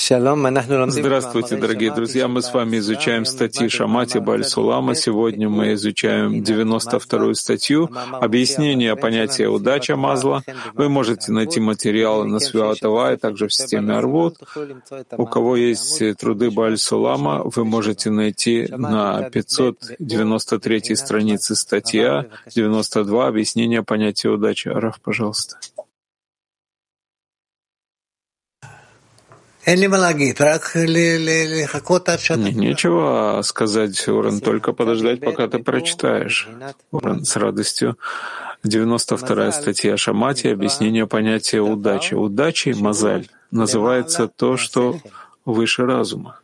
Здравствуйте, дорогие друзья! Мы с вами изучаем статьи Шамати Бальсулама. Сегодня мы изучаем 92-ю статью «Объяснение понятия удача Мазла». Вы можете найти материалы на Святова и также в системе Арвуд. У кого есть труды Бальсулама, вы можете найти на 593 странице статья 92 «Объяснение понятия удачи». Раф, пожалуйста. Нечего сказать, Уран, только подождать, пока ты прочитаешь. Уран, с радостью. 92-я статья Шамати, объяснение понятия удачи. Удачей, мазаль, называется то, что выше разума.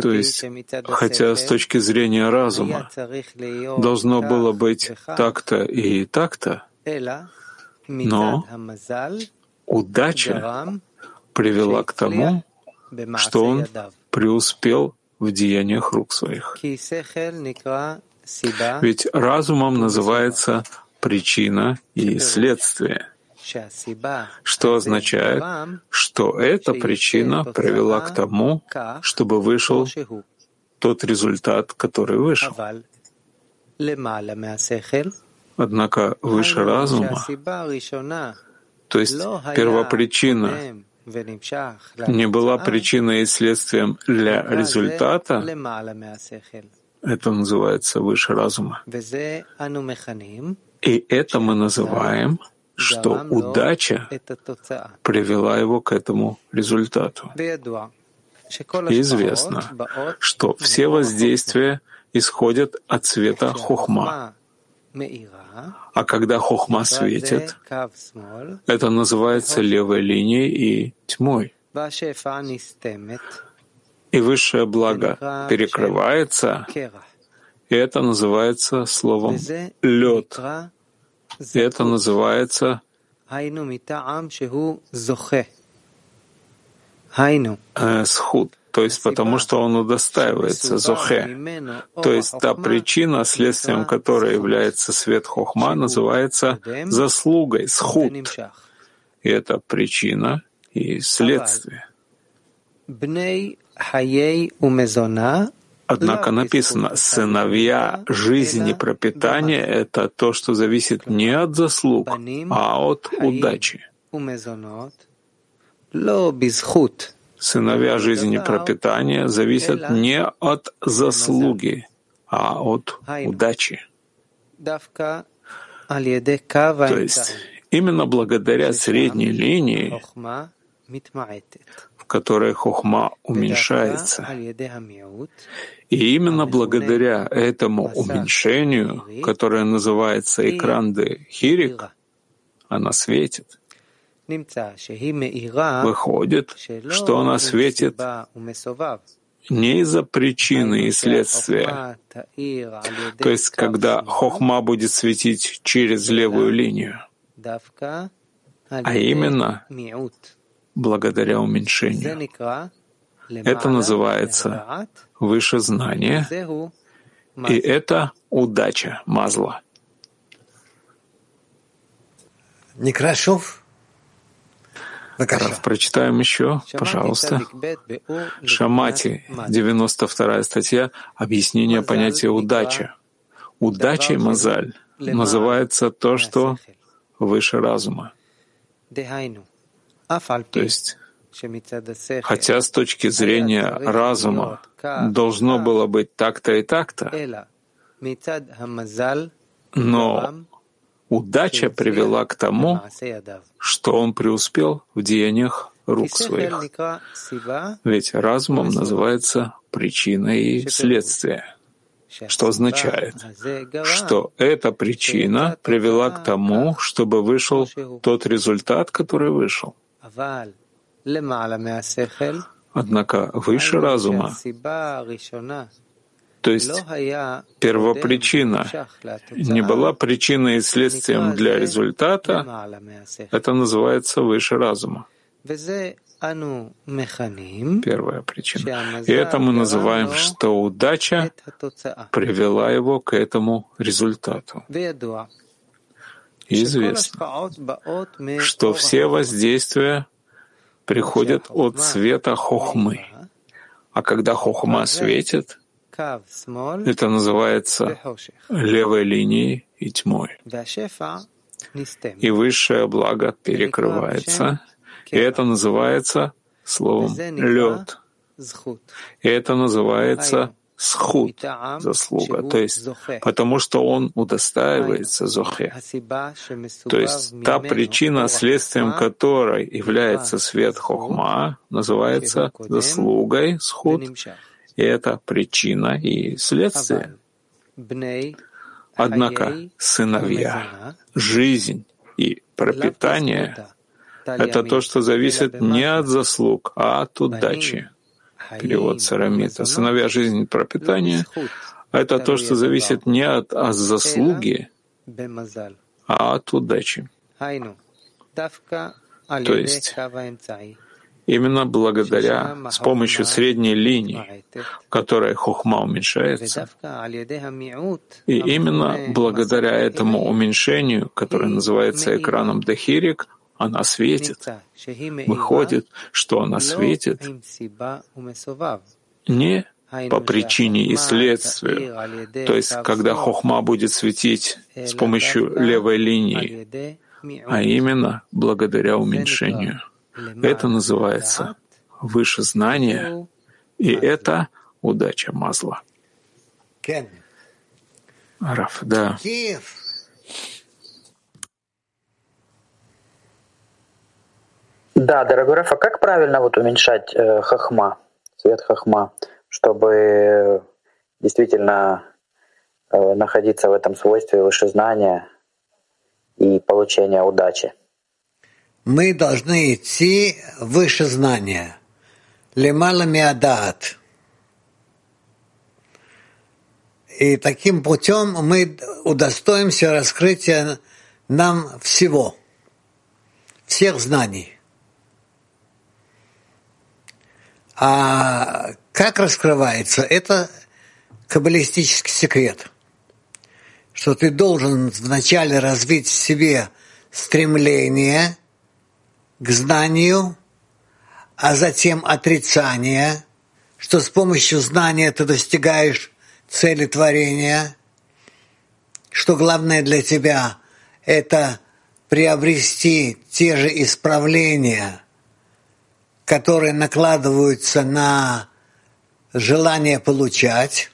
То есть, хотя с точки зрения разума должно было быть так-то и так-то, но удача привела к тому, что он преуспел в деяниях рук своих. Ведь разумом называется причина и следствие, что означает, что эта причина привела к тому, чтобы вышел тот результат, который вышел. Однако выше разума то есть первопричина не была причиной и следствием для результата, это называется выше разума. И это мы называем, что удача привела его к этому результату. И известно, что все воздействия исходят от света хохма, а когда хохма светит, это называется левой линией и тьмой. И высшее благо перекрывается, и это называется словом «лед». И это называется э, схуд то есть потому что он удостаивается зохе. То есть та причина, следствием которой является свет хохма, называется заслугой, схуд. И это причина и следствие. Однако написано, сыновья жизни пропитания — это то, что зависит не от заслуг, а от удачи сыновья жизни пропитания зависят не от заслуги, а от удачи. То есть именно благодаря средней линии, в которой хохма уменьшается, и именно благодаря этому уменьшению, которое называется экран де хирик, она светит. Выходит, что она светит не из-за причины и следствия, то есть когда хохма будет светить через левую линию, а именно благодаря уменьшению. Это называется выше знание, и это удача мазла. Некрашов Раф, прочитаем еще, пожалуйста. Шамати, 92 статья, объяснение понятия удача. Удачей мазаль называется то, что выше разума. То есть, хотя с точки зрения разума должно было быть так-то и так-то, но удача привела к тому, что он преуспел в деяниях рук своих. Ведь разумом называется причина и следствие, что означает, что эта причина привела к тому, чтобы вышел тот результат, который вышел. Однако выше разума то есть первопричина не была причиной и следствием для результата, это называется выше разума. Первая причина. И это мы называем, что удача привела его к этому результату. Известно, что все воздействия приходят от света хохмы. А когда хохма светит, это называется левой линией и тьмой. И высшее благо перекрывается, и это называется словом «лед». И это называется схуд, заслуга, то есть потому что он удостаивается зохе. То есть та причина, следствием которой является свет хохма, называется заслугой схуд, и это причина и следствие. Однако сыновья, жизнь и пропитание — это то, что зависит не от заслуг, а от удачи. Перевод Сарамита. Сыновья жизни пропитания — это то, что зависит не от, от заслуги, а от удачи. То есть именно благодаря, с помощью средней линии, в которой хухма уменьшается, и именно благодаря этому уменьшению, которое называется экраном Дахирик, она светит. Выходит, что она светит не по причине и следствию, то есть когда хохма будет светить с помощью левой линии, а именно благодаря уменьшению. Это называется выше знания, и это удача Мазла. Раф, да. Да, дорогой Рафа, как правильно вот уменьшать э, хахма, цвет хахма, чтобы действительно э, находиться в этом свойстве вышезнания и получения удачи? Мы должны идти выше знания. Лемала миадат. И таким путем мы удостоимся раскрытия нам всего, всех знаний. А как раскрывается? Это каббалистический секрет, что ты должен вначале развить в себе стремление к знанию, а затем отрицание, что с помощью знания ты достигаешь цели творения, что главное для тебя — это приобрести те же исправления — которые накладываются на желание получать,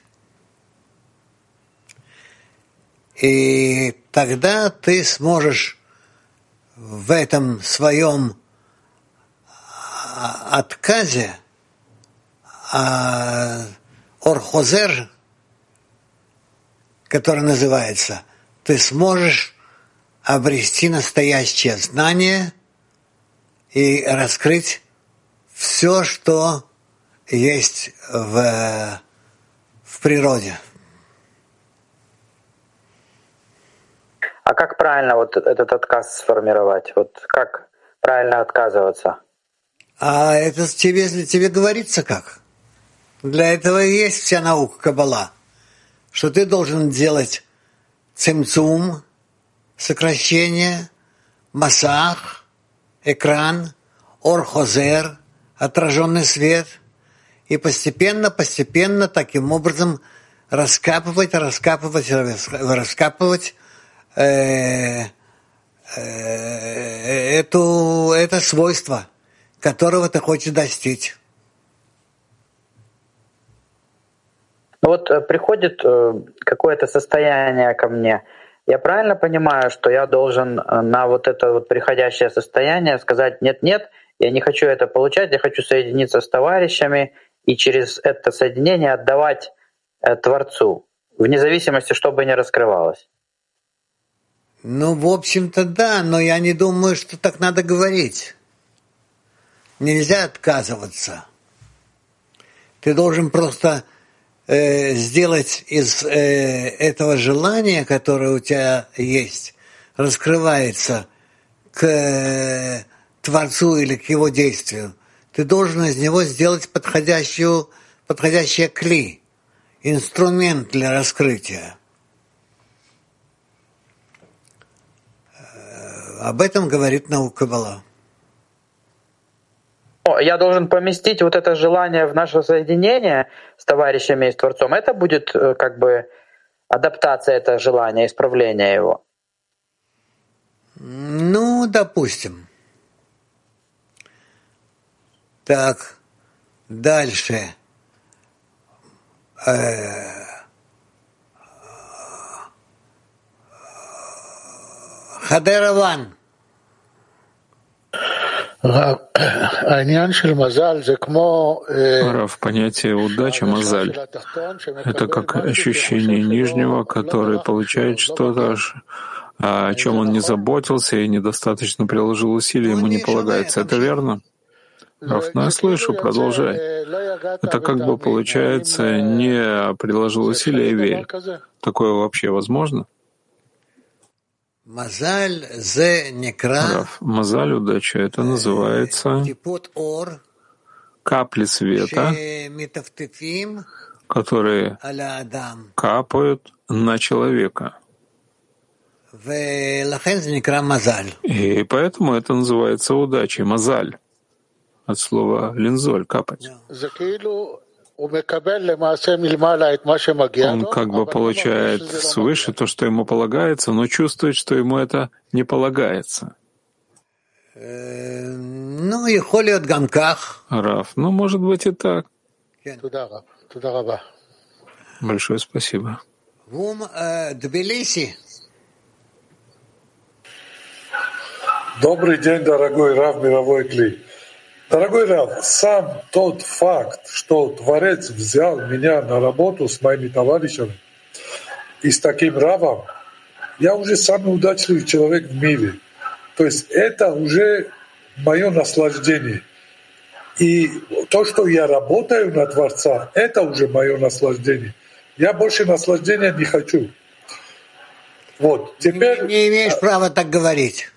и тогда ты сможешь в этом своем а, отказе а, Орхозер, который называется, ты сможешь обрести настоящее знание и раскрыть все, что есть в, в природе. А как правильно вот этот отказ сформировать? Вот как правильно отказываться? А это тебе, тебе говорится как? Для этого и есть вся наука Каббала, что ты должен делать цимцум, сокращение, массах, экран, орхозер – отраженный свет, и постепенно, постепенно таким образом раскапывать, раскапывать, раскапывать эту, это свойство, которого ты хочешь достичь. Ну вот э, приходит э, какое-то состояние ко мне. Я правильно понимаю, что я должен э, на вот это вот приходящее состояние сказать нет-нет, я не хочу это получать, я хочу соединиться с товарищами и через это соединение отдавать э, Творцу, вне зависимости, что бы ни раскрывалось. Ну, в общем-то, да, но я не думаю, что так надо говорить. Нельзя отказываться. Ты должен просто э, сделать из э, этого желания, которое у тебя есть, раскрывается к э, Творцу или к его действию, ты должен из него сделать подходящую, подходящее кли, инструмент для раскрытия. Э, об этом говорит наука Каббала. я должен поместить вот это желание в наше соединение с товарищами и с Творцом. Это будет э, как бы адаптация этого желания, исправление его. Ну, допустим. Так, дальше. Э, Хадераван. Рав, понятие удача, мазаль, это как ощущение нижнего, который получает что-то, о чем он не заботился и недостаточно приложил усилий, ему не полагается. Это верно? Рав, ну я слышу, продолжай. Это как бы получается, не приложил усилия и верь. Такое вообще возможно? Мазаль удача, это называется. Капли света, которые капают на человека. И поэтому это называется удачей, мазаль, от слова линзоль, капать. Он как бы получает свыше то, что ему полагается, но чувствует, что ему это не полагается. Ну, и холиот гамках. Раф, ну, может быть и так. Большое спасибо. Добрый день, дорогой Рав Мировой Кли. Дорогой Рав, сам тот факт, что Творец взял меня на работу с моими товарищами и с таким Равом, я уже самый удачливый человек в мире. То есть это уже мое наслаждение. И то, что я работаю на Творца, это уже мое наслаждение. Я больше наслаждения не хочу. Вот, теперь... Не, не имеешь права так говорить.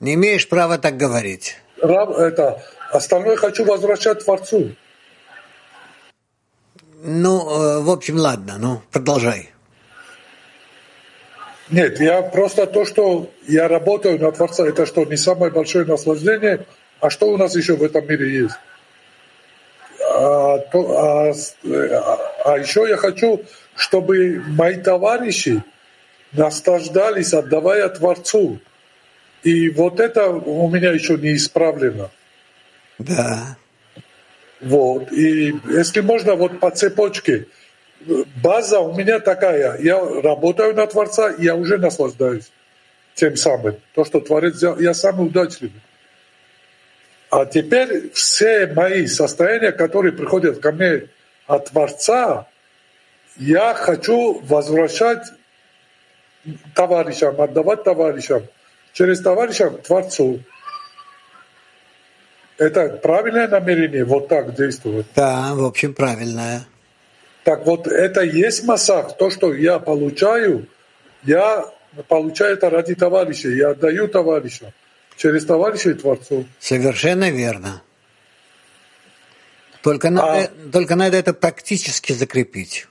Не имеешь права так говорить. Раб, это, остальное хочу возвращать Творцу. Ну, э, в общем, ладно, ну, продолжай. Нет, я просто то, что я работаю на Творца, это что, не самое большое наслаждение, а что у нас еще в этом мире есть? А, то, а, а, а еще я хочу, чтобы мои товарищи наслаждались, отдавая Творцу. И вот это у меня еще не исправлено. Да. Вот. И если можно, вот по цепочке. База у меня такая. Я работаю на Творца, я уже наслаждаюсь тем самым. То, что Творец сделал, я самый удачливый. А теперь все мои состояния, которые приходят ко мне от Творца, я хочу возвращать товарищам, отдавать товарищам через товарища к Творцу. Это правильное намерение вот так действовать? Да, в общем, правильное. Так вот, это есть массах, то, что я получаю, я получаю это ради товарища, я отдаю товарищу, через товарища и Творцу. Совершенно верно. Только, а... надо, только надо это практически закрепить.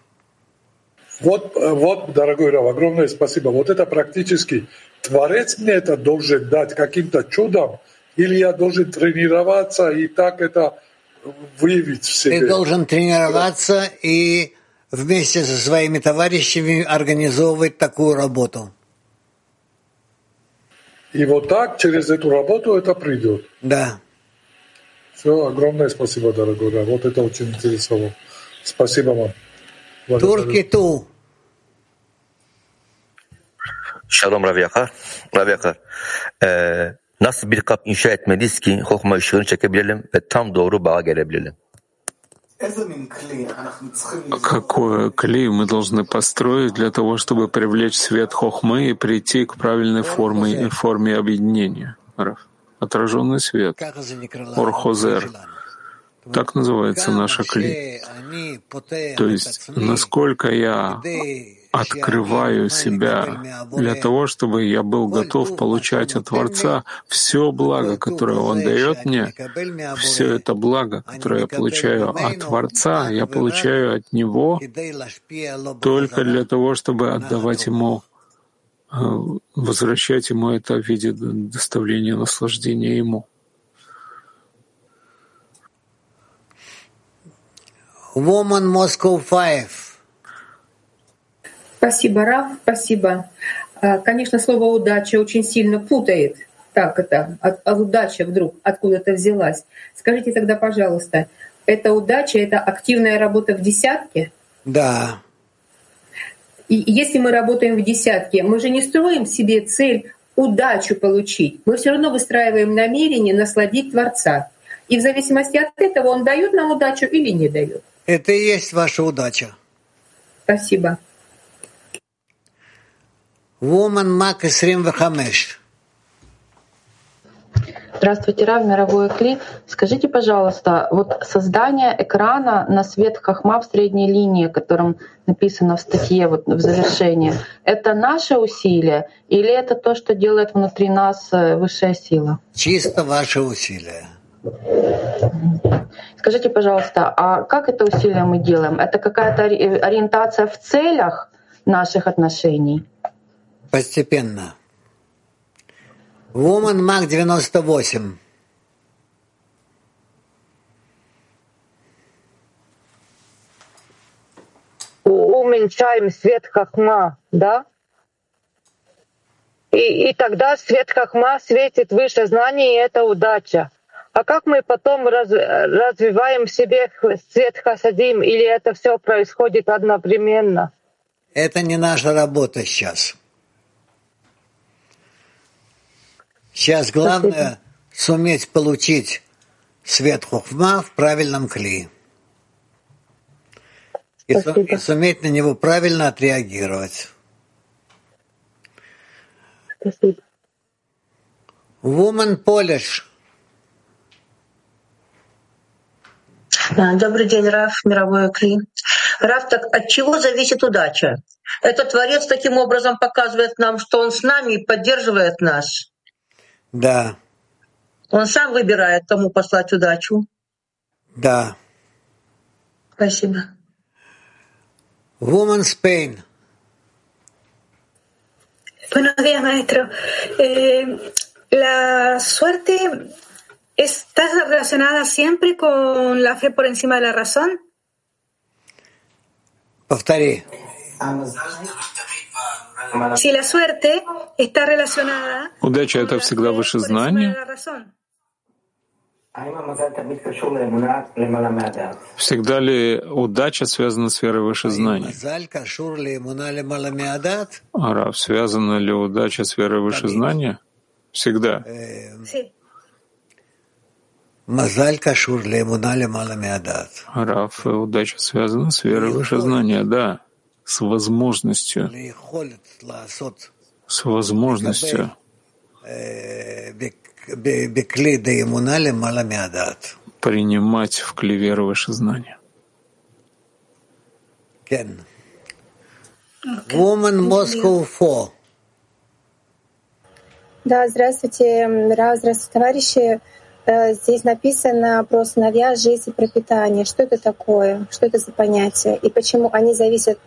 Вот, вот, дорогой Рав, огромное спасибо. Вот это практически Творец мне это должен дать каким-то чудом, или я должен тренироваться и так это выявить в себе? Ты должен тренироваться и вместе со своими товарищами организовывать такую работу. И вот так через эту работу это придет. Да. Все, огромное спасибо, дорогой. Да, вот это очень интересно. Спасибо вам. Турки ту. Şalom Rav Yakar. Rav Yakar. Ee, nasıl bir kap inşa etmeliyiz ki hokma ışığını çekebilelim ve tam doğru bağa gelebilelim? Какое клей мы должны построить для того, чтобы привлечь свет хохмы и прийти к правильной форме, форме объединения? Отраженный свет. Орхозер. Так называется наша клей. То есть, насколько я открываю себя для того, чтобы я был готов получать от Творца все благо, которое Он дает мне, все это благо, которое я получаю от Творца, я получаю от Него только для того, чтобы отдавать Ему возвращать ему это в виде доставления наслаждения ему. Woman Moscow 5. Спасибо, Раф, спасибо. А, конечно, слово «удача» очень сильно путает. Так это, от, от удача вдруг откуда-то взялась. Скажите тогда, пожалуйста, это удача, это активная работа в десятке? Да. И если мы работаем в десятке, мы же не строим себе цель удачу получить. Мы все равно выстраиваем намерение насладить Творца. И в зависимости от этого он дает нам удачу или не дает. Это и есть ваша удача. Спасибо. Woman Мак 25. Здравствуйте, Рав, мировой Кли. Скажите, пожалуйста, вот создание экрана на свет хахма в средней линии, которым написано в статье вот в завершении, это наше усилие или это то, что делает внутри нас э, высшая сила? Чисто ваше усилие. Скажите, пожалуйста, а как это усилие мы делаем? Это какая-то ориентация в целях наших отношений? Постепенно. Woman Мак 98. Уменьшаем свет хахма, да? И, и тогда свет хахма светит выше знаний, и это удача. А как мы потом раз, развиваем в себе свет хасадим, или это все происходит одновременно? Это не наша работа сейчас. Сейчас главное суметь получить свет хухма в правильном кли. И, су- и суметь на него правильно отреагировать. Спасибо. Woman Polish. Добрый день, Раф, мировой Кли. Раф, так от чего зависит удача? Этот Творец таким образом показывает нам, что Он с нами и поддерживает нас. Да, Он сам выбирает, кому послать удачу. да. Спасибо. Woman Spain. Buenos días, maestro. Eh, ¿La suerte está relacionada siempre con la fe por encima de la razón? Повтори. Удача — это всегда выше знания. la razón. Всегда ли удача связана с верой выше знаний? Миадат. Арав, связана ли удача с верой выше знания? Всегда. Миадат. Арав, удача связана с верой выше знания, да. С возможностью, с возможностью принимать в кле веры выше знания. Кен. Woman Moscow 4. Да, здравствуйте, Ра, здравствуйте, товарищи. Э, Здесь написано про сыновья, жизнь и пропитание. Что это такое? Что это за понятие? И почему они зависят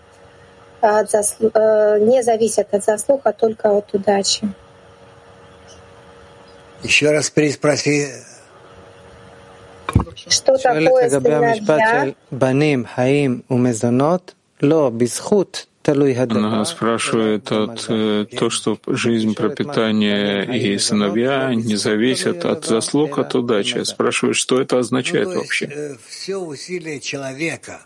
от заслу... Э, не зависят от заслуг, а только от удачи. Еще раз переспроси. Что такое сыновья? Она спрашивает от э, то, что жизнь, пропитание и сыновья не зависят от заслуг, от удачи. Спрашивает, что это означает вообще? Э, Все усилия человека,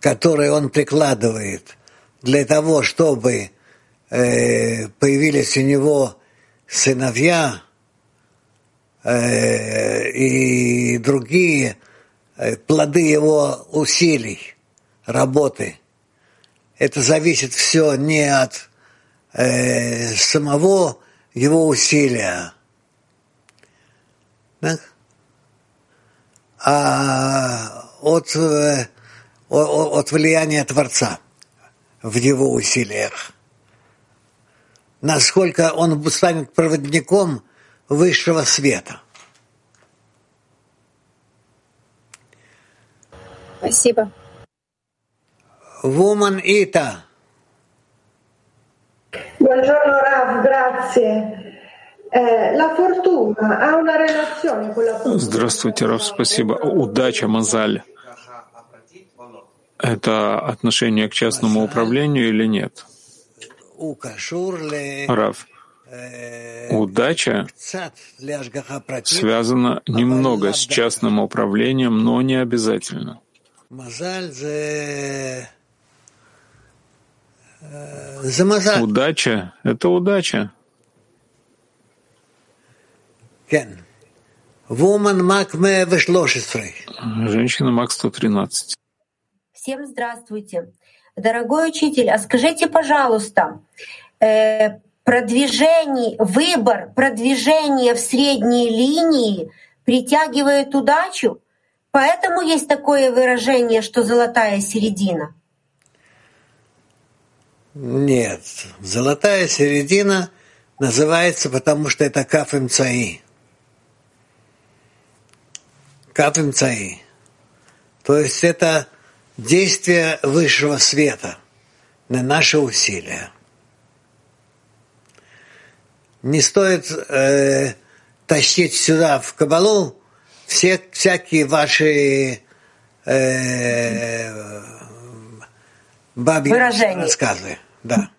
которые он прикладывает – для того, чтобы э, появились у него сыновья э, и другие э, плоды его усилий, работы, это зависит все не от э, самого его усилия, да? а от, э, от влияния Творца в его усилиях. Насколько он станет проводником высшего света. Спасибо. Woman Ита. Buongiorno Rav, grazie. Eh, Здравствуйте, Раф, спасибо. Удача, Мазаль. Это отношение к частному управлению или нет? Раф, удача связана немного с частным управлением, но не обязательно. Удача — это удача. Женщина Мак 113. Всем здравствуйте. Дорогой учитель, а скажите, пожалуйста, э, продвижение, выбор продвижения в средней линии притягивает удачу? Поэтому есть такое выражение, что золотая середина? Нет, золотая середина называется, потому что это кафем цаи. Кафем цаи. То есть это действие высшего света на наши усилия. Не стоит э, тащить сюда, в Кабалу, все всякие ваши э, бабьи Выражения. рассказы. Да.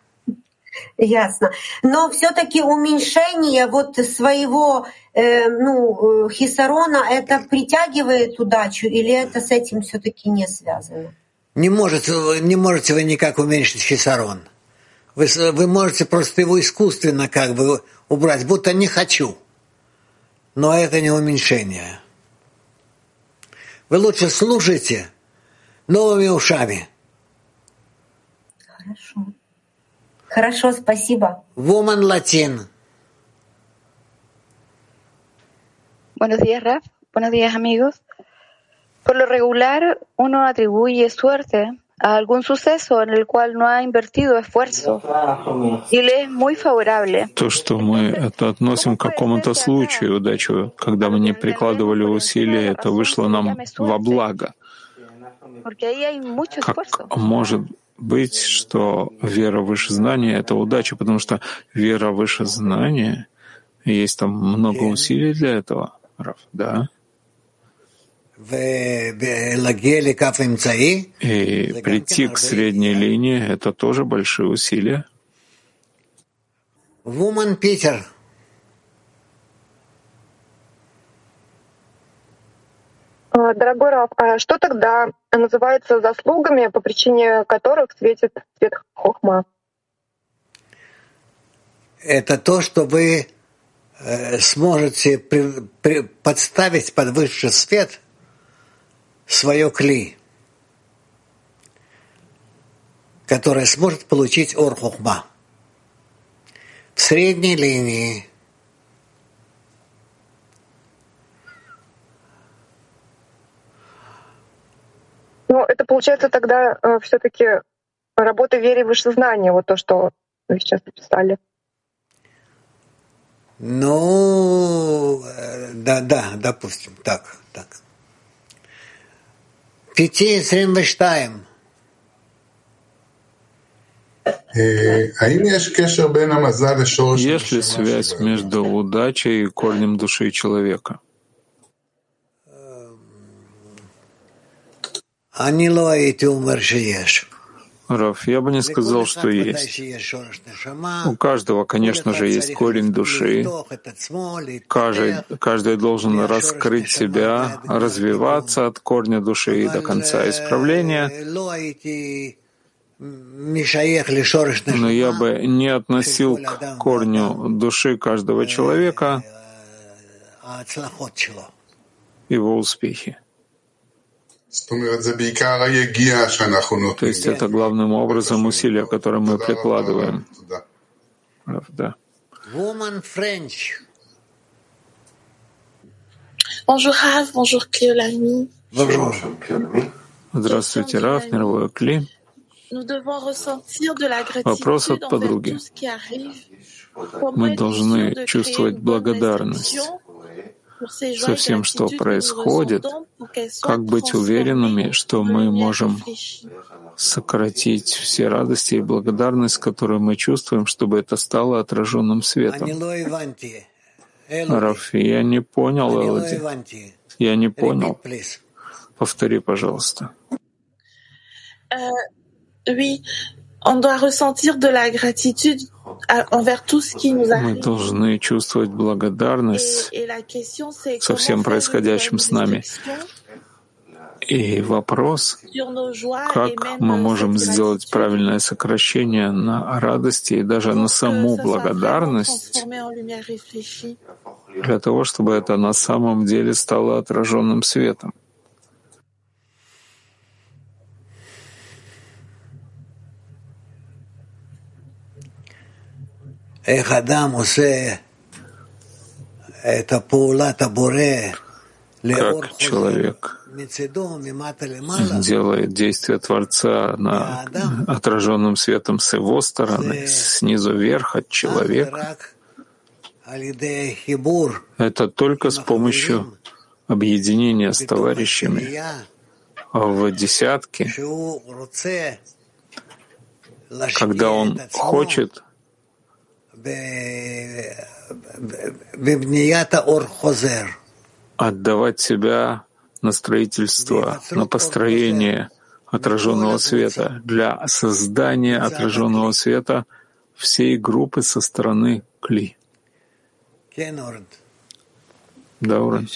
Ясно. Но все-таки уменьшение вот своего э, ну, э, хисарона это притягивает удачу или это с этим все-таки не связано? Не можете, не можете вы никак уменьшить хисарон. Вы, вы можете просто его искусственно как бы убрать, будто не хочу. Но это не уменьшение. Вы лучше слушайте новыми ушами. Хорошо. Хорошо, спасибо. Woman Latin. Buenos días, Raf. Buenos días, amigos. Por lo regular, uno atribuye suerte a algún suceso en el cual no ha invertido esfuerzo y le es muy favorable. То, что мы это относим к какому-то случаю удачу, когда мы не прикладывали усилия, это вышло нам во благо. Porque ahí hay mucho Как может быть, что вера выше знания — это удача, потому что вера выше знания, есть там много усилий для этого, Раф, да? И прийти к средней линии — это тоже большие усилия. Вуман Питер. А, дорогой Раф, а что тогда называется заслугами, по причине которых светит свет хохма? Это то, что вы э, сможете при- при- подставить под высший свет свое кли, которое сможет получить Орхухма. В средней линии Ну, это получается тогда э, все таки работа веры выше знания, вот то, что вы сейчас написали. Ну, э, да, да, допустим, так, так. Пяти Срембештайм. Есть ли связь между удачей и корнем души человека? Раф, я бы не сказал, что есть. У каждого, конечно же, есть корень души. Каждый, каждый должен раскрыть себя, развиваться от корня души до конца исправления. Но я бы не относил к корню души каждого человека его успехи. То есть это главным образом усилия, которые мы прикладываем. Да. Woman French. Bonjour Rav, bonjour Cléolami. Bonjour Cléolami. Здравствуйте, Раф, мировой Кли. Вопрос от подруги. Мы должны чувствовать благодарность со всем, что происходит, как быть уверенными, что мы можем сократить все радости и благодарность, которые мы чувствуем, чтобы это стало отраженным светом. Раф, я не понял, Элоди. Я не понял. Повтори, пожалуйста. Oui, on doit ressentir de la gratitude envers tout ce qui nous arrive. Мы должны чувствовать благодарность со всем происходящим с нами. И вопрос, как мы можем сделать правильное сокращение на радости и даже на саму благодарность, для того, чтобы это на самом деле стало отраженным светом. Как человек делает действие Творца на отраженным светом с его стороны, снизу вверх от человека, это только с помощью объединения с товарищами в десятке, когда он хочет отдавать себя на строительство, на построение отраженного света, для создания отраженного света всей группы со стороны Кли. Да, Орен.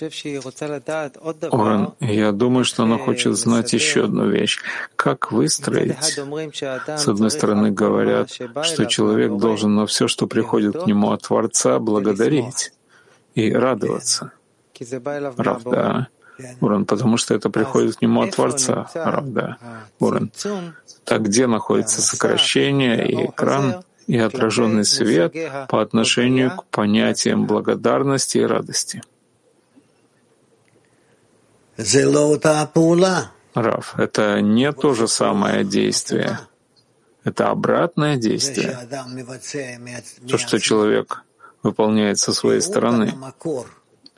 Орен, я думаю, что она хочет знать еще одну вещь. Как выстроить? С одной стороны, говорят, что человек должен на все, что приходит к нему от Творца, благодарить и радоваться. Рав, да. Уран, потому что это приходит к нему от Творца. Рав, да. Уран. Так где находится сокращение и экран? и отраженный свет по отношению к понятиям благодарности и радости. Раф, это не то же самое действие. Это обратное действие. То, что человек выполняет со своей стороны.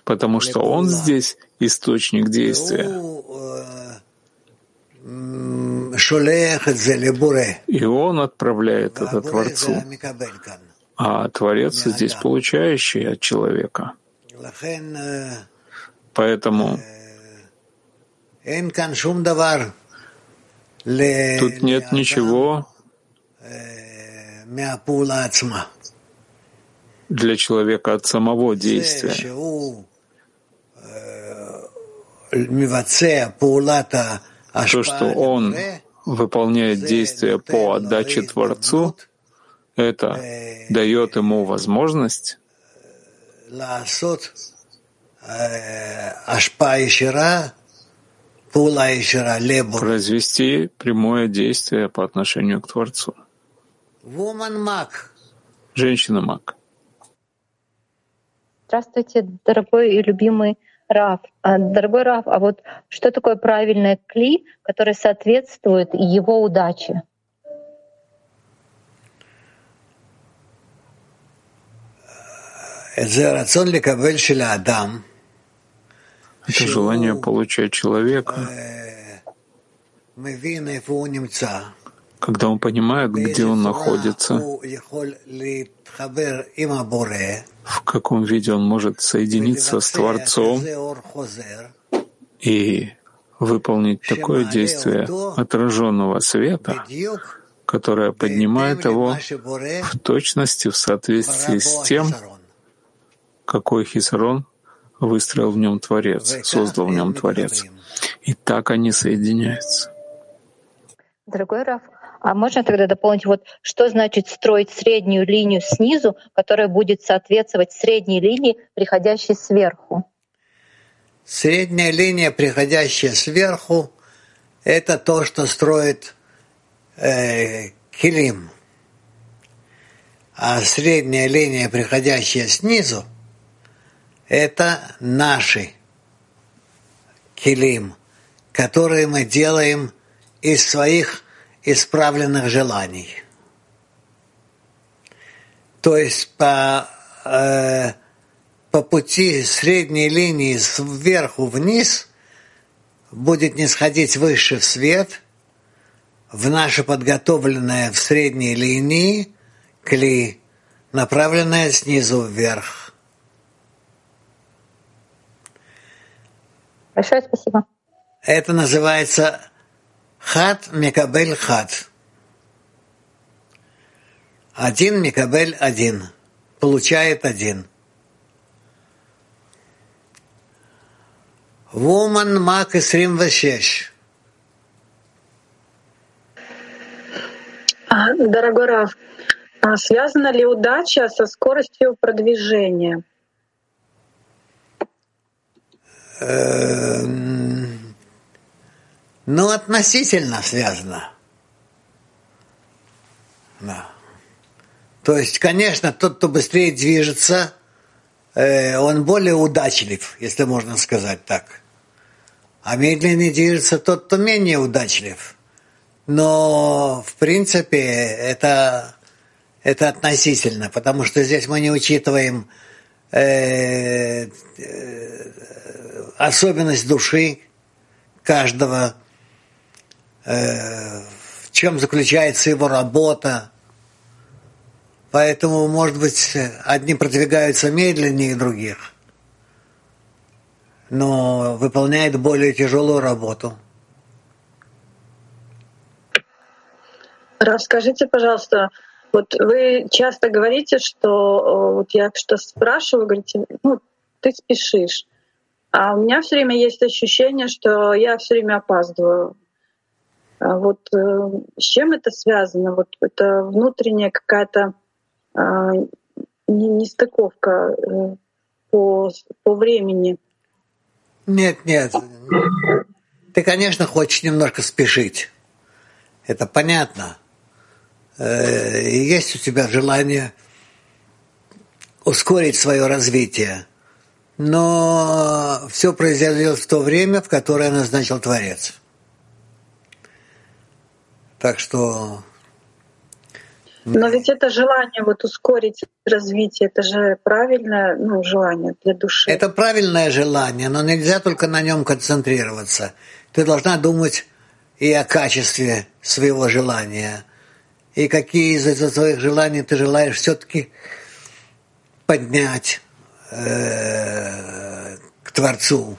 Потому что он здесь источник действия. И он отправляет это Творцу. А Творец здесь получающий от человека. Поэтому Тут нет ничего для человека от самого действия. То, что он выполняет действия по отдаче Творцу, это дает ему возможность произвести прямое действие по отношению к Творцу. Женщина Мак. Здравствуйте, дорогой и любимый Раф. А, дорогой Раф, а вот что такое правильный кли, который соответствует его удаче? Это желание получать человека, когда он понимает, где он находится, в каком виде он может соединиться с Творцом и выполнить такое действие отраженного света, которое поднимает его в точности в соответствии с тем, какой хисарон выстроил в нем Творец, создал в нем Творец. И так они соединяются. Дорогой Раф, а можно тогда дополнить, вот что значит строить среднюю линию снизу, которая будет соответствовать средней линии, приходящей сверху? Средняя линия, приходящая сверху, это то, что строит э, килим. А средняя линия, приходящая снизу, это наши килим, которые мы делаем из своих исправленных желаний. То есть по, э, по пути средней линии сверху вниз будет не сходить выше в свет, в наше подготовленное в средней линии кли, направленное снизу вверх. Большое спасибо. Это называется хат микабель хат. Один микабель один. Получает один. Вуман мак исрим вешеш. А, Дорогой Раф, а связана ли удача со скоростью продвижения? Эм, Ну, относительно связано. Да. То есть, конечно, тот, кто быстрее движется, э, он более удачлив, если можно сказать так. А медленнее движется тот, кто менее удачлив. Но, в принципе, это, это относительно, потому что здесь мы не учитываем э, особенность души каждого, э, в чем заключается его работа. Поэтому, может быть, одни продвигаются медленнее других, но выполняют более тяжелую работу. Расскажите, пожалуйста, вот вы часто говорите, что э, вот я что спрашиваю, говорите, ну, ты спешишь. А у меня все время есть ощущение, что я все время опаздываю. А вот э, с чем это связано? Вот это внутренняя какая-то э, нестыковка э, по, по времени. Нет, нет. Ты, конечно, хочешь немножко спешить. Это понятно. Э, есть у тебя желание ускорить свое развитие, но все произойдет в то время, в которое назначил Творец. Так что... Но ведь это желание вот ускорить развитие, это же правильное ну, желание для души. Это правильное желание, но нельзя только на нем концентрироваться. Ты должна думать и о качестве своего желания, и какие из этих своих желаний ты желаешь все-таки поднять э, к Творцу.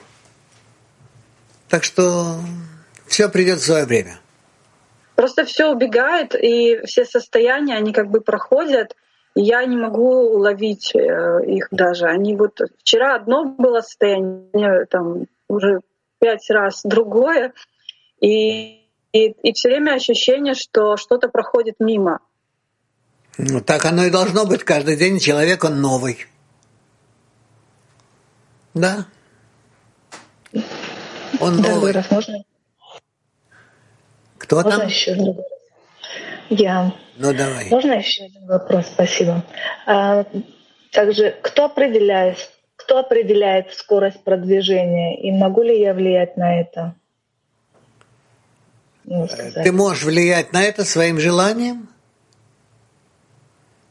Так что все придет в свое время. Просто все убегает, и все состояния, они как бы проходят, и я не могу уловить э, их даже. Они вот вчера одно было состояние, там уже пять раз другое, и, и, и все время ощущение, что что-то проходит мимо. Ну, так оно и должно быть. Каждый день человек, он новый. Да. Он новый. Гуров, можно? Кто Можно там? еще один вопрос? Я. Ну, давай. Можно еще один вопрос? Спасибо. А, также, кто определяет, кто определяет скорость продвижения, и могу ли я влиять на это? Ну, сказать. Ты можешь влиять на это своим желанием?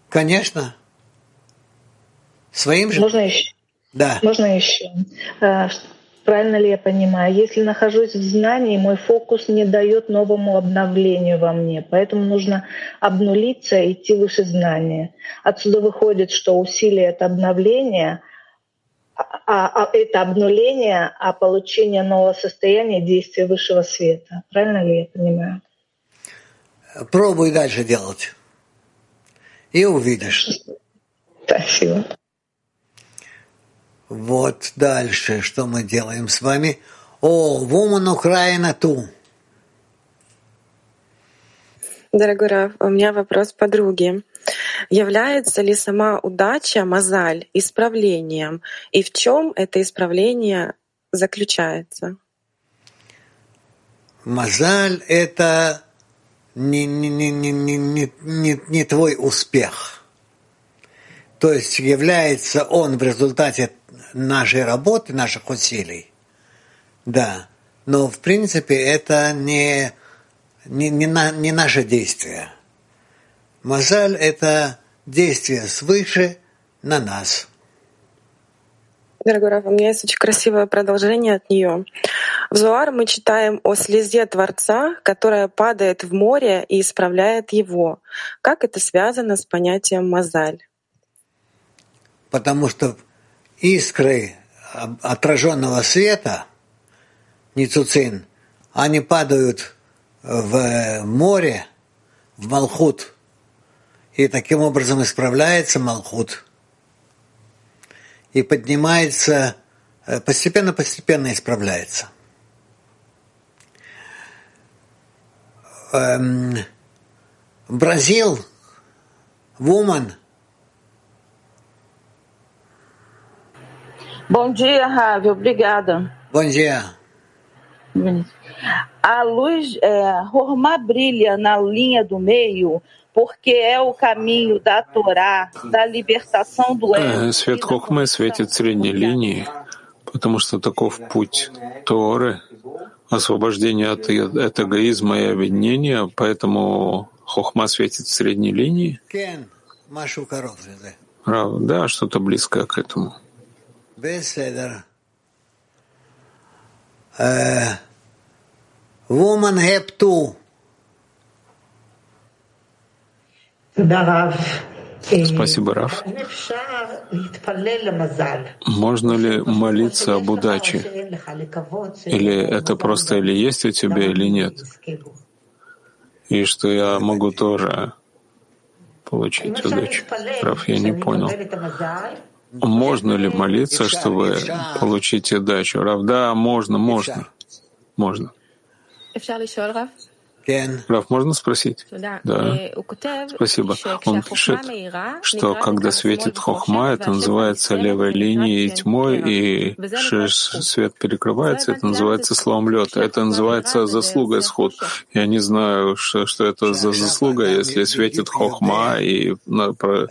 Конечно. Своим же? Можно еще? Да. Можно еще? А, Правильно ли я понимаю? Если нахожусь в знании, мой фокус не дает новому обновлению во мне, поэтому нужно обнулиться и идти выше знания. Отсюда выходит, что усилие — это обновление, а, а это обнуление, а получение нового состояния — действия высшего света. Правильно ли я понимаю? Пробуй дальше делать. И увидишь. Спасибо. Вот дальше, что мы делаем с вами. О, Woman Украина ту. Дорогой Раф, у меня вопрос подруге. Является ли сама удача, мозаль, исправлением? И в чем это исправление заключается? Мазаль — это не, не, не, не, не, не, не твой успех. То есть является он в результате нашей работы, наших усилий. Да. Но в принципе это не, не, не, на, не наше действие. Мазаль — это действие свыше на нас. Дорогой Раф, у меня есть очень красивое продолжение от нее. В Зуар мы читаем о слезе Творца, которая падает в море и исправляет его. Как это связано с понятием мазаль? Потому что искры отраженного света, ницуцин, они падают в море, в Малхут, и таким образом исправляется Малхут — и поднимается, постепенно-постепенно исправляется. Эм, Бразил, Woman. Bom dia, Ravi. Obrigada. Bom dia. A luz, é, Hormá brilha na linha do meio porque é o caminho da Torá, da libertação do ego. Свет Хохмы светит средней линии, потому что таков путь Торы, освобождение от, от эгоизма и объединения, поэтому Хохма светит в средней линии. Да, что-то близкое к этому. Woman have two. Спасибо, Раф. Можно ли молиться об удаче? Или это просто или есть у тебя, или нет? И что я могу тоже получить удачу. Раф, я не понял. Можно ли молиться, чтобы получить удачу? Раф, да, можно, можно. Можно. Раф, можно спросить? Да. Спасибо. Он пишет, что когда светит хохма, это называется левой линией тьмой, и свет перекрывается, это называется словом лед. Это называется заслуга исход. Я не знаю, что, что это за заслуга, если светит хохма и на, про,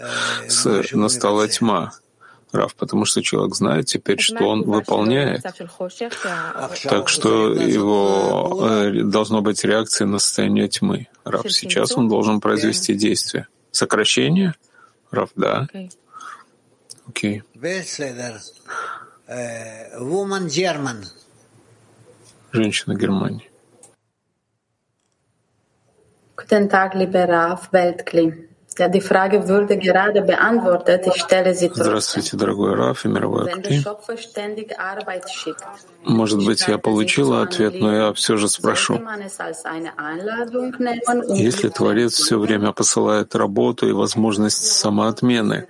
с, настала тьма. Рав, потому что человек знает теперь, что он выполняет. Так что его э, должно быть реакция на состояние тьмы. Рав, сейчас он должен произвести действие. Сокращение? Рав, да. Окей. Женщина Германии. Guten Tag, lieber Raf Weltkli. Здравствуйте, дорогой Раф и мировой Акли. Может быть, я получила ответ, но я все же спрошу. Если Творец все время посылает работу и возможность самоотмены,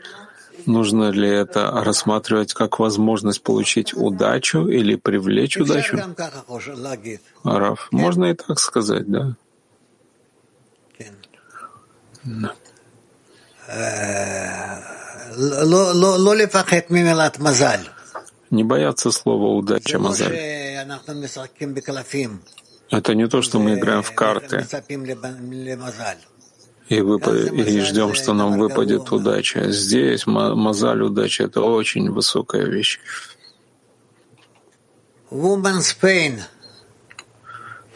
нужно ли это рассматривать как возможность получить удачу или привлечь удачу? Раф, можно и так сказать, да? Да. Не бояться слова удача, мазаль. Это не то, что мы играем в карты и, выпад... и ждем, что нам выпадет удача. Здесь мазаль удача — это очень высокая вещь.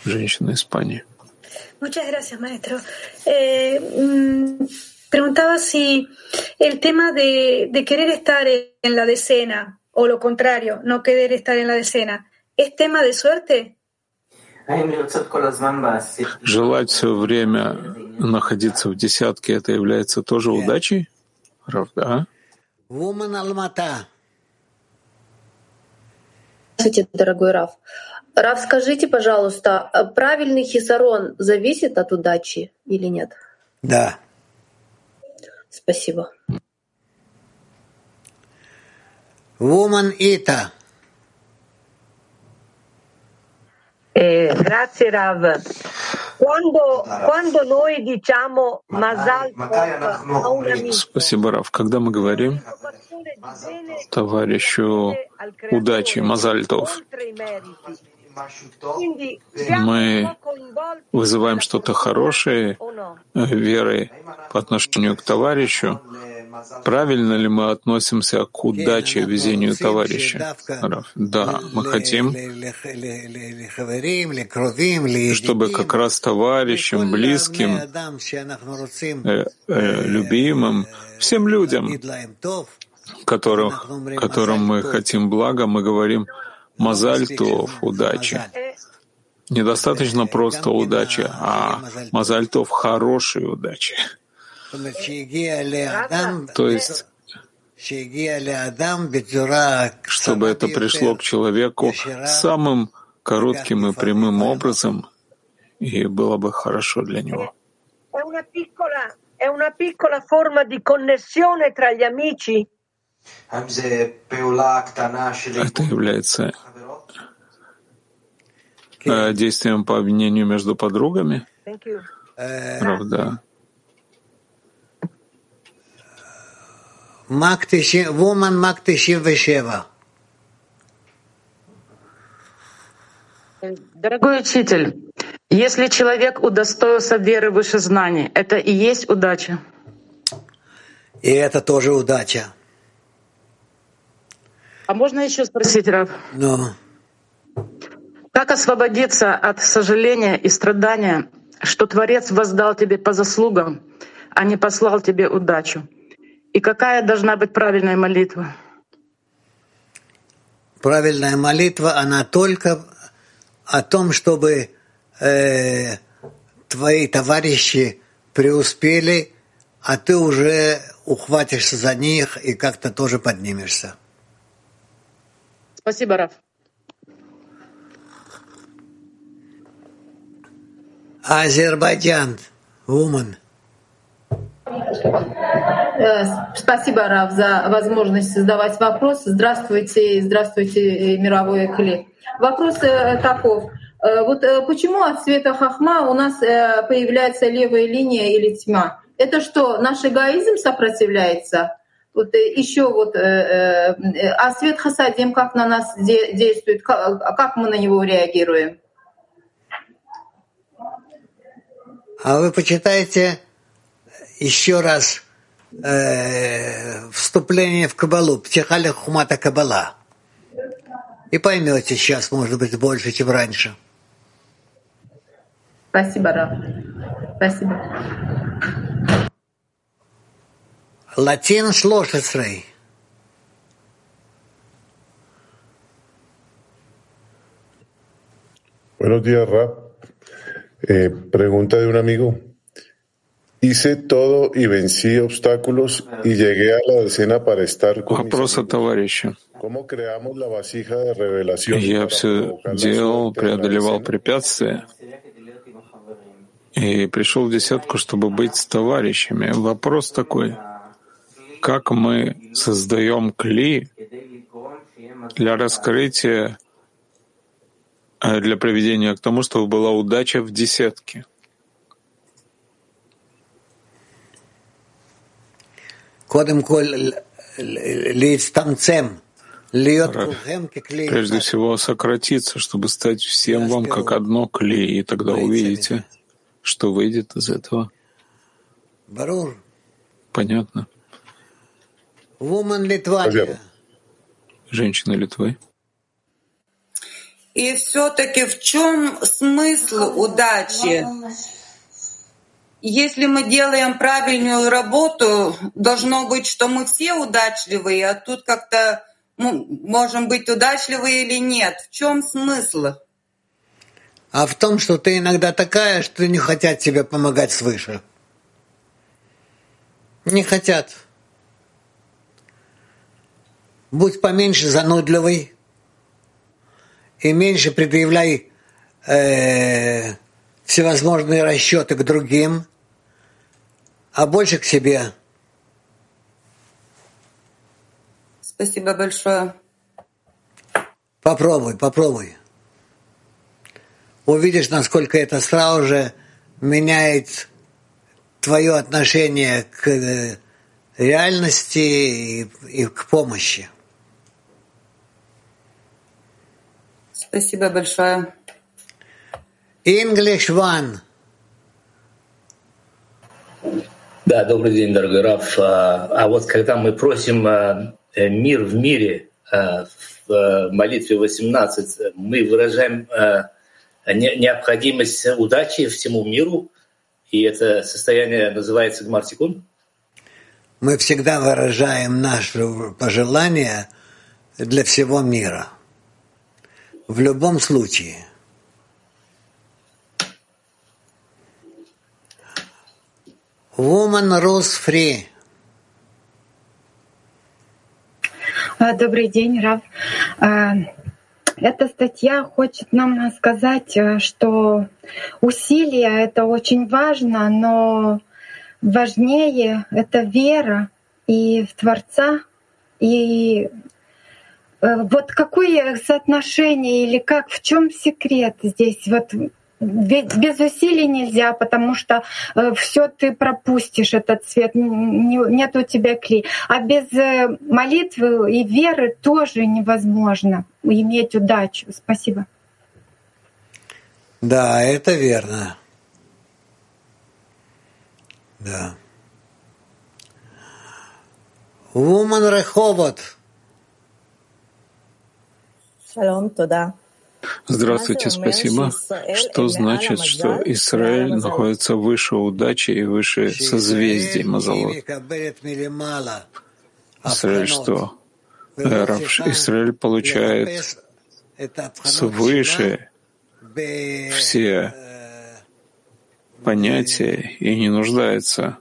Женщина Испании. Muchas gracias, maestro. Eh, Preguntaba si el tema de, de querer estar en la decena o lo contrario, no querer estar en la decena, ¿es tema de suerte? Желать все время находиться в десятке, это является тоже удачей? Да? Здравствуйте, дорогой Раф. Раф, скажите, пожалуйста, правильный хисарон зависит от удачи или нет? Да. Спасибо. Woman Ita. Eh, grazie Rav. Quando, quando noi diciamo Mazal Спасибо, Рав. Когда мы говорим товарищу удачи, Мазальтов, мы вызываем что-то хорошее э, верой по отношению к товарищу, правильно ли мы относимся к удаче везению товарища? Да, мы хотим, чтобы как раз товарищам, близким, э, э, любимым, всем людям которым, которым мы хотим блага, мы говорим «мазаль тов» — удачи. Недостаточно просто удачи, а мазаль тов — хорошей удачи. То есть чтобы это пришло к человеку самым коротким и прямым образом, и было бы хорошо для него. È una э, действием по объединению между подругами? Правда. Woman Мак 97. Дорогой учитель, если человек удостоился веры выше знаний, это и есть удача. И это тоже удача. А можно еще спросить, Рав? Ну. Как освободиться от сожаления и страдания, что Творец воздал тебе по заслугам, а не послал тебе удачу? И какая должна быть правильная молитва? Правильная молитва, она только о том, чтобы э, твои товарищи преуспели, а ты уже ухватишься за них и как-то тоже поднимешься. Спасибо, Раф. Азербайджан, woman. Э, спасибо, Рав, за возможность задавать вопрос. Здравствуйте, здравствуйте, э, мировой Кли. Вопрос э, таков. Вот почему от цвета хахма у нас появляется левая линия или тьма? Это что, наш эгоизм сопротивляется? Вот еще вот, а свет хасадим как на нас действует, как мы на него реагируем? А вы почитайте еще раз э, вступление в Кабалу, Птихаля Хумата Кабала. И поймете сейчас, может быть, больше, чем раньше. Спасибо, Раф. Спасибо. Латин шлошесрей. Buenos días, Rap. Eh, pregunta de un amigo. Hice todo y vencí obstáculos y llegué a la decena para estar con Вопрос от товарища. ¿Cómo creamos la vasija de revelación? Я все делал, преодолевал препятствия и пришел в десятку, чтобы быть с товарищами. Вопрос такой, как мы создаем кли для раскрытия, для приведения к тому, чтобы была удача в десятке? Прежде всего сократиться, чтобы стать всем вам как одно клей, и тогда увидите, что выйдет из этого. Понятно. Женщина Литвы. И все-таки в чем смысл удачи? если мы делаем правильную работу, должно быть, что мы все удачливые, а тут как-то ну, можем быть удачливы или нет. В чем смысл? А в том, что ты иногда такая, что не хотят тебе помогать свыше. Не хотят. Будь поменьше занудливый и меньше предъявляй э, всевозможные расчеты к другим – а больше к себе. Спасибо большое. Попробуй, попробуй. Увидишь, насколько это сразу же меняет твое отношение к э, реальности и, и к помощи. Спасибо большое. English one. Да, добрый день, дорогой Раф. А, а вот когда мы просим а, э, мир в мире а, в э, молитве 18, мы выражаем необходимость удачи всему миру, и это состояние называется гмартикун? мы всегда выражаем наше пожелание для всего мира. В любом случае. Woman Rose Free. А, добрый день, Рав. А, эта статья хочет нам сказать, э, что усилия — это очень важно, но важнее — это вера и в Творца. И вот какое соотношение или как, в чем секрет здесь? Вот без усилий нельзя, потому что э, все ты пропустишь этот свет, нет у тебя клей. А без э, молитвы и веры тоже невозможно иметь удачу. Спасибо. Да, это верно. Да. Woman Реховод. Здравствуйте, спасибо. Что значит, что Израиль находится выше удачи и выше созвездий Мазалот? Израиль что? Израиль получает свыше все понятия и не нуждается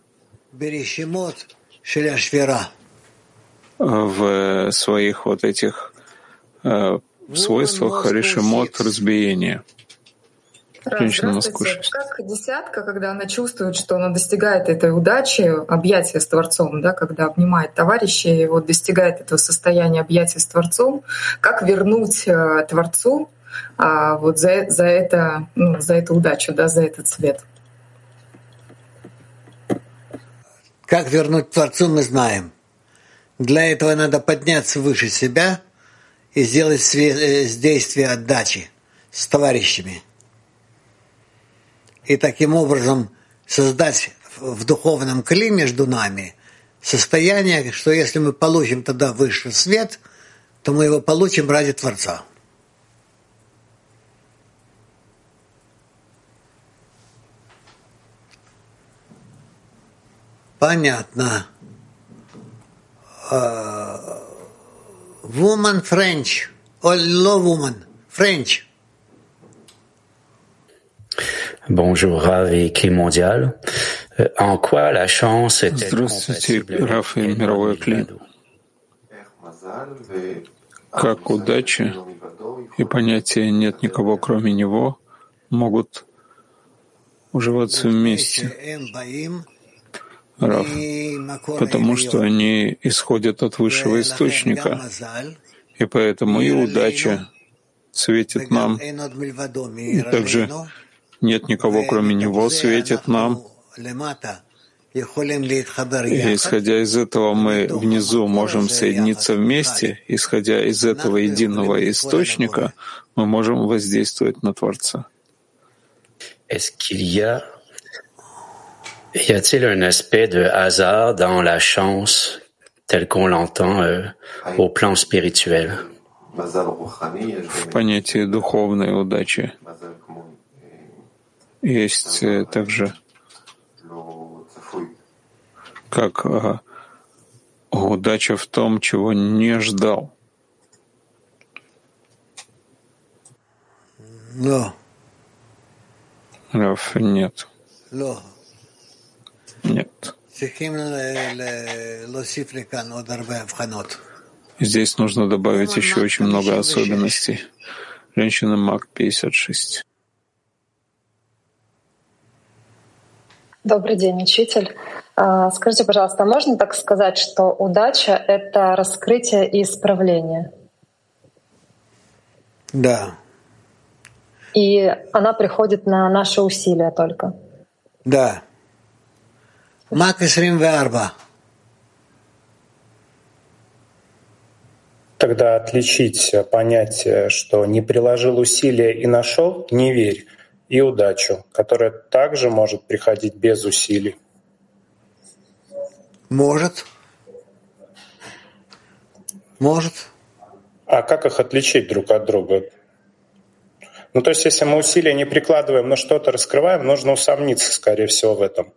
в своих вот этих э, в свойствах решимот разбиения. Женщина нас кушает. Как десятка, когда она чувствует, что она достигает этой удачи, объятия с Творцом, да, когда обнимает товарища и вот достигает этого состояния объятия с Творцом, как вернуть э, Творцу а, вот за, за, это, ну, за эту удачу, да, за этот свет? Как вернуть Творцу, мы знаем. Для этого надо подняться выше себя — и сделать э, действие отдачи с товарищами. И таким образом создать в духовном кли между нами состояние, что если мы получим тогда высший свет, то мы его получим ради Творца. Понятно. Woman French, or low woman, French. Bonjour, Rav et Clé mondial. Euh, en quoi la chance est-elle Здравствуйте, Раф и мировой Кли. Как удача и понятие «нет никого, кроме него» могут уживаться вместе. Рав, потому что они исходят от высшего источника, и поэтому и удача светит нам, и также нет никого, кроме Него, светит нам. И исходя из этого мы внизу можем соединиться вместе, исходя из этого единого источника, мы можем воздействовать на Творца. y a-t-il un aspect de hasard dans la chance tel qu'on l'entend euh, au plan spirituel? В понятии духовной удачи есть э, также как а, удача в том, чего не ждал. No. Раф, нет. No. Нет. Здесь нужно добавить еще очень много особенностей. Женщина МАК 56. Добрый день, учитель. А, скажите, пожалуйста, можно так сказать, что удача — это раскрытие и исправление? Да. И она приходит на наши усилия только? Да. Мак 24. Тогда отличить понятие, что не приложил усилия и нашел, не верь, и удачу, которая также может приходить без усилий. Может. Может. А как их отличить друг от друга? Ну, то есть, если мы усилия не прикладываем, но что-то раскрываем, нужно усомниться, скорее всего, в этом.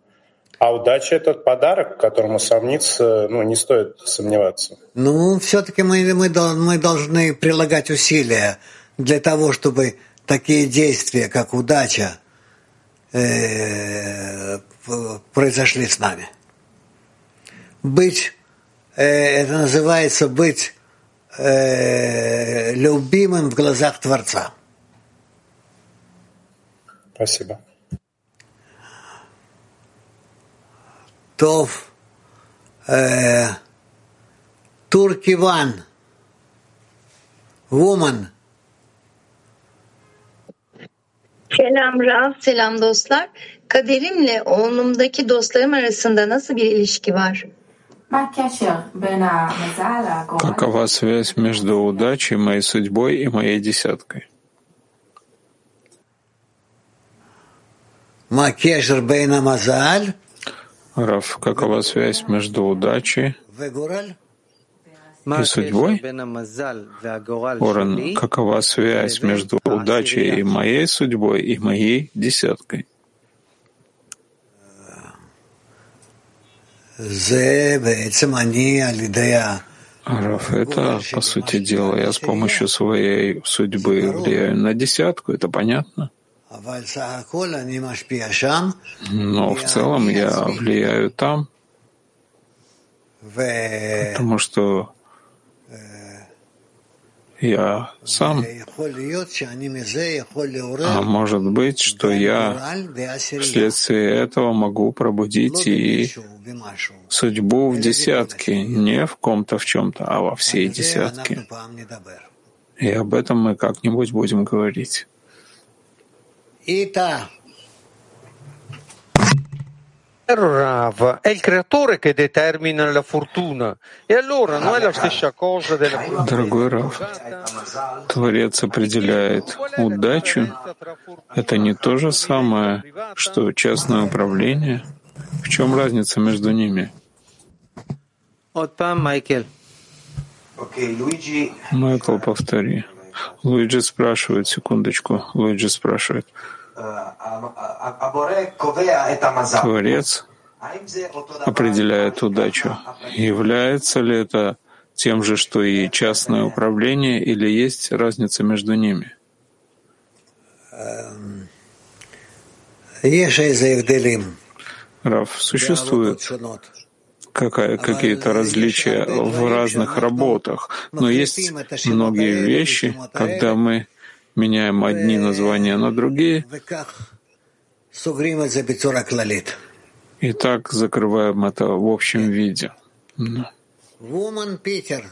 А удача — это подарок, которому сомниться, ну, не стоит сомневаться. Ну, все-таки мы, мы, мы должны прилагать усилия для того, чтобы такие действия, как удача, э, произошли с нами. Быть, э, это называется быть э, любимым в глазах Творца. Спасибо. Тов э, Туркиван. Woman. Selam Rav. Selam dostlar. Kaderimle oğlumdaki dostlarım arasında nasıl bir ilişki var? Какова связь между удачей, моей судьбой и моей десяткой? Макешер Бейна Мазаль Раф, какова связь между удачей и судьбой? Орен, какова связь между удачей и моей судьбой и моей десяткой? Раф, это, по сути дела, я с помощью своей судьбы влияю на десятку, это понятно? Но в целом я влияю там, потому что я сам. А может быть, что я вследствие этого могу пробудить и судьбу в десятке, не в ком-то в чем-то, а во всей десятке. И об этом мы как-нибудь будем говорить. Rav è il creatore che determina la fortuna e allora non è la stessa cosa della Дорогой Рав, Творец определяет удачу. Это не то же самое, что частное управление. В чем разница между ними? Майкл, повтори. Луиджи спрашивает, секундочку, Луиджи спрашивает. Творец определяет удачу. Является ли это тем же, что и частное управление, или есть разница между ними? Рав, существует какие-то различия в разных работах, но есть многие вещи, когда мы меняем одни названия на другие, и так закрываем это в общем виде. Woman Питер.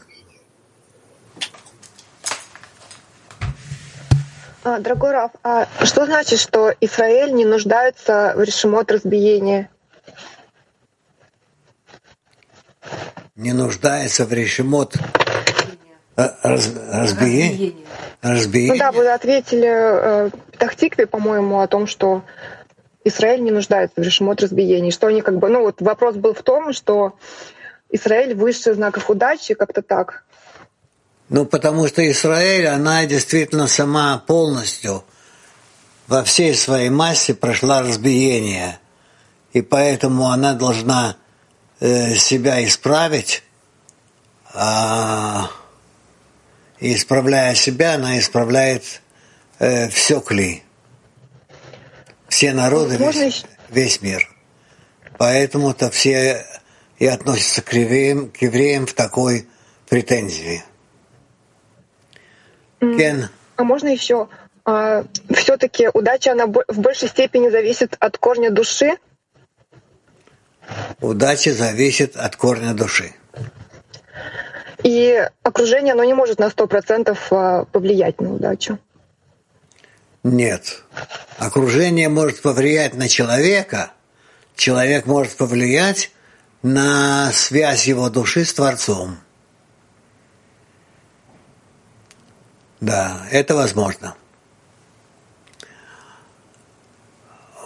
Дорогой Раф, а что значит, что Израиль не нуждается в решимот разбиения? Не нуждается в решимот раз, разбиения? разбиения? Ну да, вы ответили э, Тахтикве, по-моему, о том, что Израиль не нуждается в решимот разбиений. Что они как бы, ну вот вопрос был в том, что Израиль выше знаков удачи, как-то так. Ну, потому что Израиль, она действительно сама полностью во всей своей массе прошла разбиение. И поэтому она должна э, себя исправить, а, исправляя себя, она исправляет э, все кли, все народы, весь, весь мир. Поэтому-то все и относятся к евреям, к евреям в такой претензии. Кен. А можно еще? А, все-таки удача, она в большей степени зависит от корня души? Удача зависит от корня души. И окружение, оно не может на сто процентов а, повлиять на удачу? Нет. Окружение может повлиять на человека, человек может повлиять на связь его души с Творцом. Да, это возможно.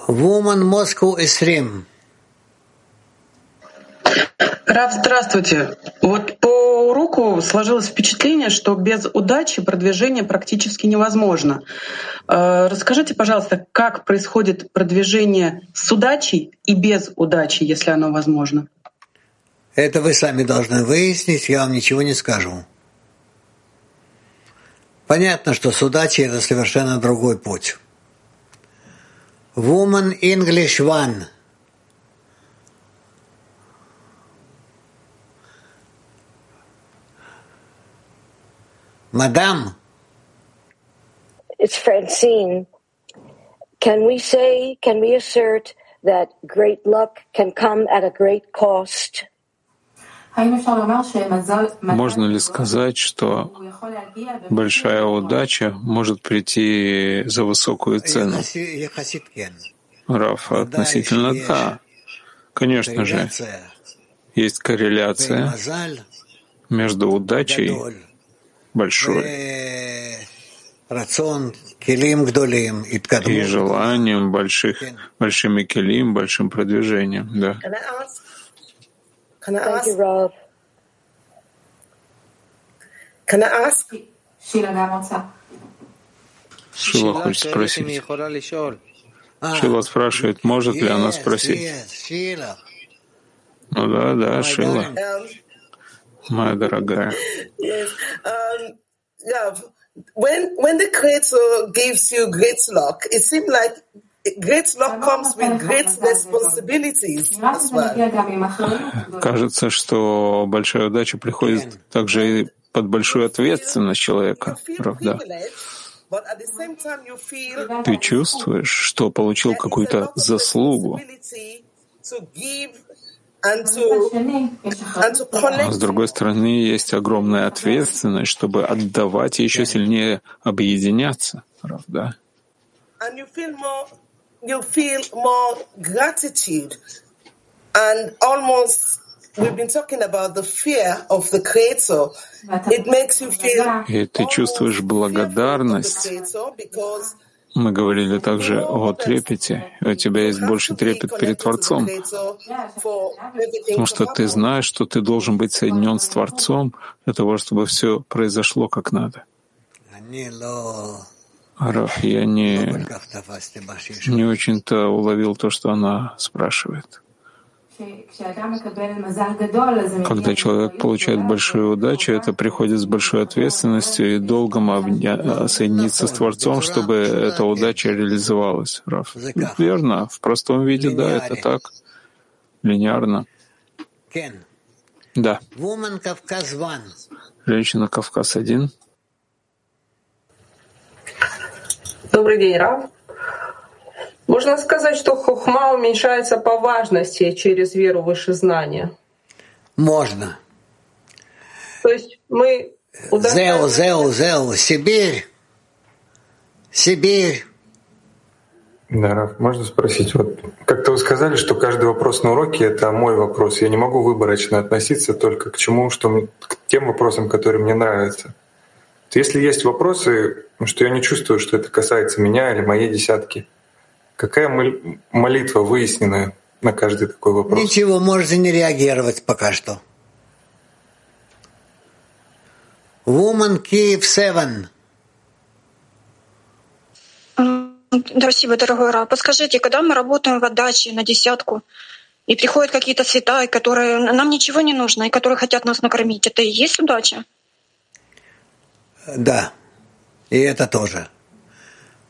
Woman Moscow Esrim. Рав, здравствуйте. Вот по уроку сложилось впечатление, что без удачи продвижение практически невозможно. Э, расскажите, пожалуйста, как происходит продвижение с удачей и без удачи, если оно возможно? Это вы сами должны выяснить, я вам ничего не скажу. Понятно, что с удачей это совершенно другой путь. Woman English One. Madame. It's Francine. Can we say, can we assert that great luck can come at a great cost? Можно ли сказать, что большая удача может прийти за высокую цену? Раф, относительно да. Конечно же, есть корреляция между удачей большой. И желанием больших, большими келим, большим продвижением. Да. Шила хочет спросить. Шила спрашивает, может ли она спросить. Ну да, да, Шила. Моя дорогая. Yes. Um, yeah. When when the creator gives you great luck, it seems like great luck comes with great responsibilities as well. Кажется, что большая удача приходит также и под большую ответственность человека, правда? Ты чувствуешь, что получил какую-то заслугу, а с другой стороны, есть огромная ответственность, чтобы отдавать и еще сильнее объединяться, правда? and almost и ты чувствуешь благодарность мы говорили также о трепете. У тебя есть больше трепет перед Творцом, потому что ты знаешь, что ты должен быть соединен с Творцом для того, чтобы все произошло как надо. Раф, я не, не очень-то уловил то, что она спрашивает. Когда человек получает большую удачу, это приходит с большой ответственностью и долгом обня... соединиться с Творцом, чтобы эта удача реализовалась. Раф. Верно, в простом виде, да, это так. Линейно. Да. Женщина Кавказ-1. Добрый день, Рав. Можно сказать, что хохма уменьшается по важности через веру в высшее знание? Можно. То есть мы Зеу, Зеу, Зеу, Сибирь, Сибирь. Да, можно спросить? Вот как-то вы сказали, что каждый вопрос на уроке — это мой вопрос. Я не могу выборочно относиться только к чему, что к тем вопросам, которые мне нравятся. Если есть вопросы, что я не чувствую, что это касается меня или моей десятки, какая молитва выяснена на каждый такой вопрос? Ничего, можете не реагировать пока что. Woman Kiev 7. Спасибо, дорогой Ра. Подскажите, когда мы работаем в отдаче на десятку, и приходят какие-то святая, которые нам ничего не нужно, и которые хотят нас накормить, это и есть удача? Да, и это тоже.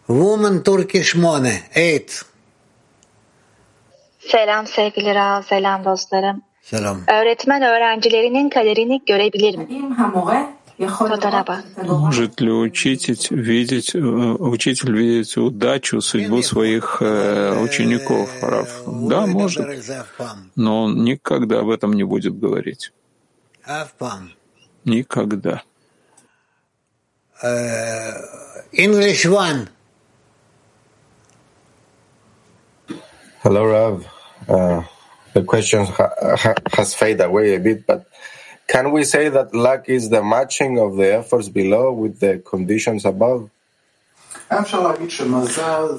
Woman Turkish Mone, eight. Selam sevgili Rav, selam dostlarım. Selam. Öğretmen öğrencilerinin kaderini görebilir mi? Может ли учитель видеть, учитель видеть удачу, судьбу своих э, учеников, Раф? Да, может, но он никогда об этом не будет говорить. Никогда. Uh, English one. Hello, Rav. Uh, the question ha- ha- has faded away a bit, but can we say that luck is the matching of the efforts below with the conditions above?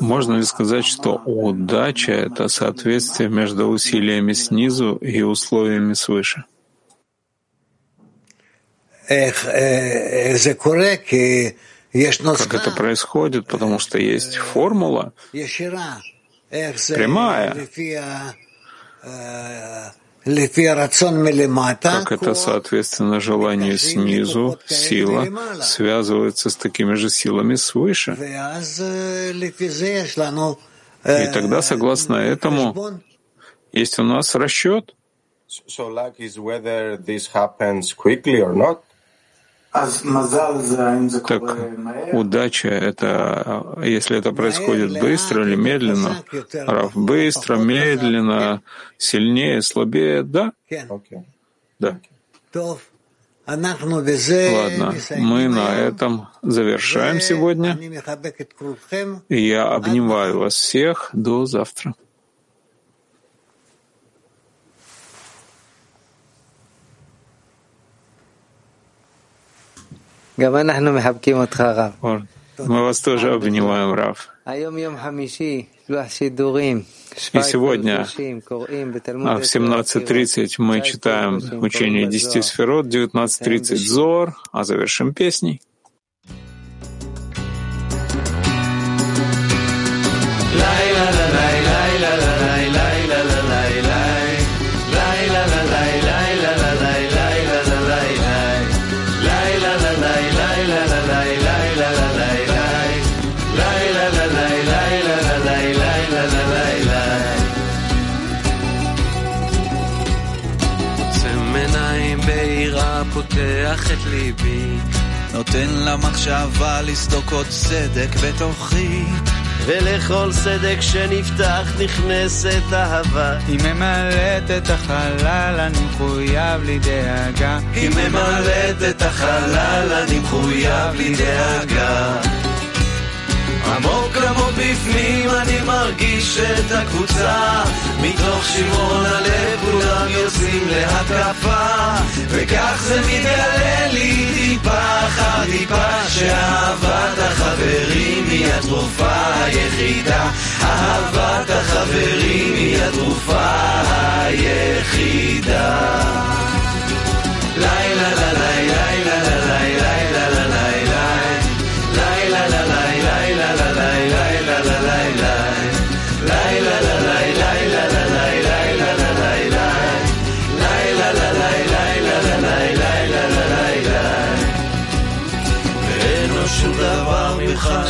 Можно ли сказать, что удача — это соответствие между усилиями снизу и условиями свыше? как это происходит, потому что есть формула прямая, как это, соответственно, желание снизу, сила, связывается с такими же силами свыше. И тогда, согласно этому, есть у нас расчет. Так удача — это если это происходит быстро или медленно, Рав, быстро, медленно, сильнее, слабее, да? Да. Ладно, мы на этом завершаем сегодня. Я обнимаю вас всех. До завтра. Мы вас тоже обнимаем, Рав. И сегодня в 17.30 мы читаем учение десяти сферот, 19.30 Зор, а завершим песней. נותן למחשבה לסדוק עוד סדק בתוכי. ולכל סדק שנפתח נכנסת אהבה. היא ממלאת את החלל, אני מחויב לי דאגה. היא ממלאת את החלל, אני מחויב לי מרגיש את הקבוצה. מתוך שמעון הלב כולם יוצאים להתקפה. וכך זה מתגלה לי טיפה אחר טיפה שאהבת החברים היא התרופה היחידה. אהבת החברים היא התרופה היחידה. לילה לילה לילה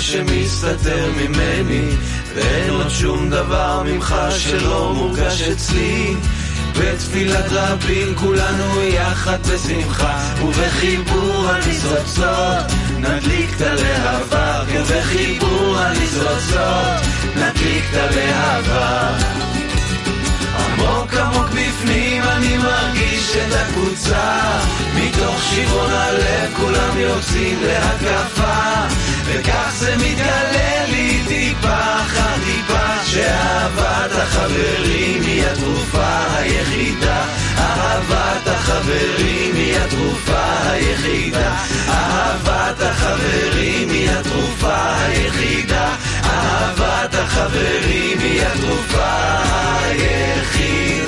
שמסתתר ממני ואין עוד שום דבר ממך שלא מורגש אצלי. בתפילת רבים כולנו יחד בשמחה ובחיבור הניצוצות נדליק את הלהבה ובחיבור הניצוצות נדליק את הלהבה עמוק בפנים אני מרגיש את הקבוצה. מתוך שברון הלב כולם יוצאים להקפה וכך זה מתגלה לי טיפה אחר טיפה שאהבת החברים היא התרופה היחידה. אהבת החברים היא התרופה היחידה. אהבת החברים היא התרופה היחידה. אהבת החברים היא התרופה היחידה.